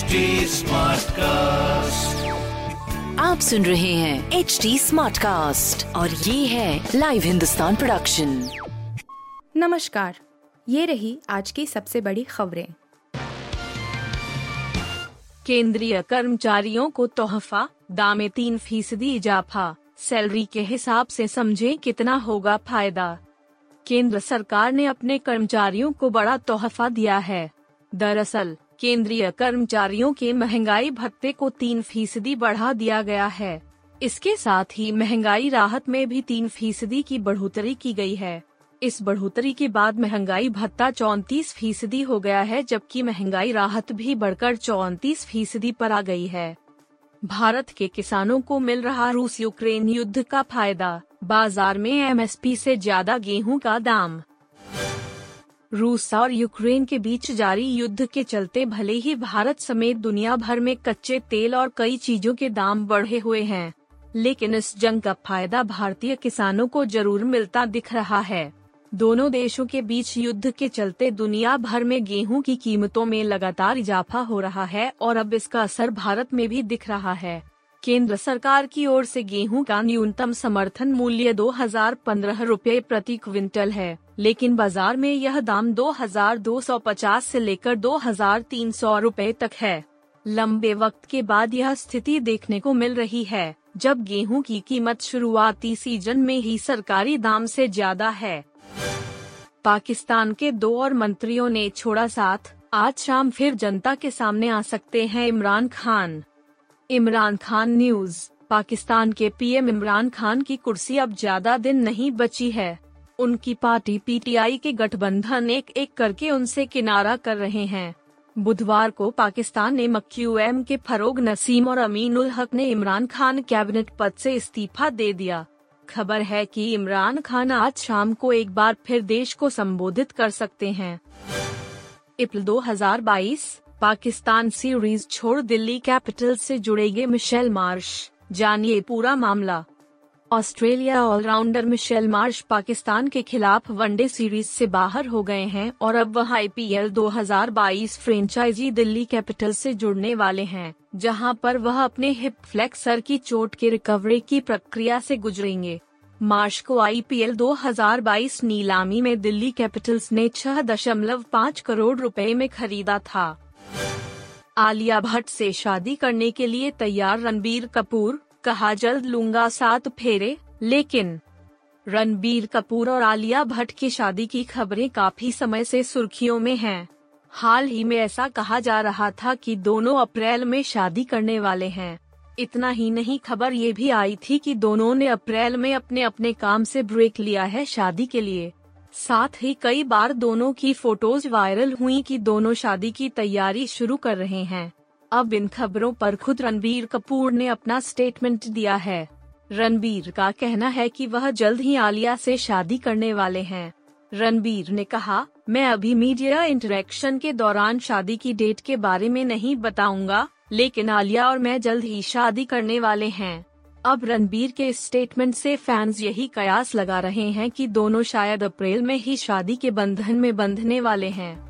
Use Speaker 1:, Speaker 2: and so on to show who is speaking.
Speaker 1: HD cast
Speaker 2: आप सुन रहे हैं एच डी स्मार्ट कास्ट और ये है लाइव हिंदुस्तान प्रोडक्शन
Speaker 3: नमस्कार ये रही आज की सबसे बड़ी खबरें।
Speaker 4: केंद्रीय कर्मचारियों को तोहफा दामे तीन फ़ीसदी इजाफा सैलरी के हिसाब से समझें कितना होगा फ़ायदा। केंद्र सरकार ने अपने कर्मचारियों को बड़ा तोहफा दिया है। दरअसल केंद्रीय कर्मचारियों के महँगाई भत्ते को तीन फ़ीसदी बढ़ा दिया गया है। इसके साथ ही महँगाई राहत में भी तीन फ़ीसदी की बढ़ोतरी की गई है। इस बढ़ोतरी के बाद महँगाई भत्ता चौंतीस फ़ीसदी हो गया है, जबकि महँगाई राहत भी बढ़कर चौंतीस फ़ीसदी पर आ गई है। भारत के किसानों को मिल रहा रूस यूक्रेन युद्ध का फ़ायदा। बाज़ार में एमएसपी से ज़्यादा गेहूँ का दाम रूस और यूक्रेन के बीच जारी युद्ध के चलते भले ही भारत समेत दुनिया भर में कच्चे तेल और कई चीज़ों के दाम बढ़े हुए हैं, लेकिन इस जंग का फ़ायदा भारतीय किसानों को ज़रूर मिलता दिख रहा है। दोनों देशों के बीच युद्ध के चलते दुनिया भर में गेहूँ की कीमतों में लगातार इजाफा हो रहा है और अब इसका असर भारत में भी दिख रहा है। केंद्र सरकार की ओर से गेहूँ का न्यूनतम समर्थन मूल्य दो हज़ार प्रति क्विंटल है। लेकिन बाज़ार में यह दाम दो हज़ार दो सौ पचास ऐसी लेकर दो हज़ार तीन सौ रूपए तक है। लंबे वक्त के बाद यह स्थिति देखने को मिल रही है, जब गेहूँ की कीमत शुरुआती सीज़न में ही सरकारी दाम से ज़्यादा है। पाकिस्तान के दो और मंत्रियों ने छोड़ा साथ, आज शाम फिर जनता के सामने आ सकते हैं इमरान खान। इमरान खान न्यूज़, पाकिस्तान के पीएम इमरान खान की कुर्सी अब ज़्यादा दिन नहीं बची है। उनकी पार्टी पीटीआई के गठबंधन एक एक करके उनसे किनारा कर रहे हैं। बुधवार को पाकिस्तान ने मक्यूएम के फरोग नसीम और अमीन उल हक ने इमरान खान कैबिनेट पद से इस्तीफा दे दिया। खबर है कि इमरान खान आज शाम को एक बार फिर देश को संबोधित कर सकते हैं। अप्रैल 2022 पाकिस्तान सीरीज़ छोड़ दिल्ली कैपिटल से जुड़ेंगे मिशेल मार्श। जानिए पूरा मामला। Australia allrounder Mitchell Marsh Pakistan के खिलाफ वनडे सीरीज़ से बाहर हो गए हैं और अब वह आईपीएल 2022 फ्रेंचाइजी दिल्ली कैपिटल से जुड़ने वाले हैं, जहाँ पर वह अपने हिप फ्लेक्सर की चोट के रिकवरी की प्रक्रिया से गुजरेंगे। मार्च को आईपीएल 2022 नीलामी में दिल्ली कैपिटल्स ने छह दशमलव पाँच करोड़ रुपए में खरीदा था। आलिया भट्ट से शादी करने के लिए तैयार रणबीर कपूर कहा, जल्द लूँगा सात फेरे, लेकिन रणबीर कपूर और आलिया भट्ट की शादी की खबरें काफ़ी समय से सुर्खियों में हैं। हाल ही में ऐसा कहा जा रहा था कि दोनों अप्रैल में शादी करने वाले हैं। इतना ही नहीं, खबर ये भी आई थी कि दोनों ने अप्रैल में अपने अपने काम से ब्रेक लिया है शादी के लिए। साथ ही कई बार दोनों की फ़ोटोज़ वायरल हुई कि दोनों शादी की तैयारी शुरू कर रहे हैं। अब इन खबरों पर खुद रणबीर कपूर ने अपना स्टेटमेंट दिया है। रणबीर का कहना है कि वह जल्द ही आलिया से शादी करने वाले हैं। रणबीर ने कहा, मैं अभी मीडिया इंटरेक्शन के दौरान शादी की डेट के बारे में नहीं बताऊँगा, लेकिन आलिया और मैं जल्द ही शादी करने वाले हैं। अब रणबीर के स्टेटमेंट से फैंस यही कयास लगा रहे हैं कि दोनों शायद अप्रैल में ही शादी के बंधन में बंधने वाले हैं।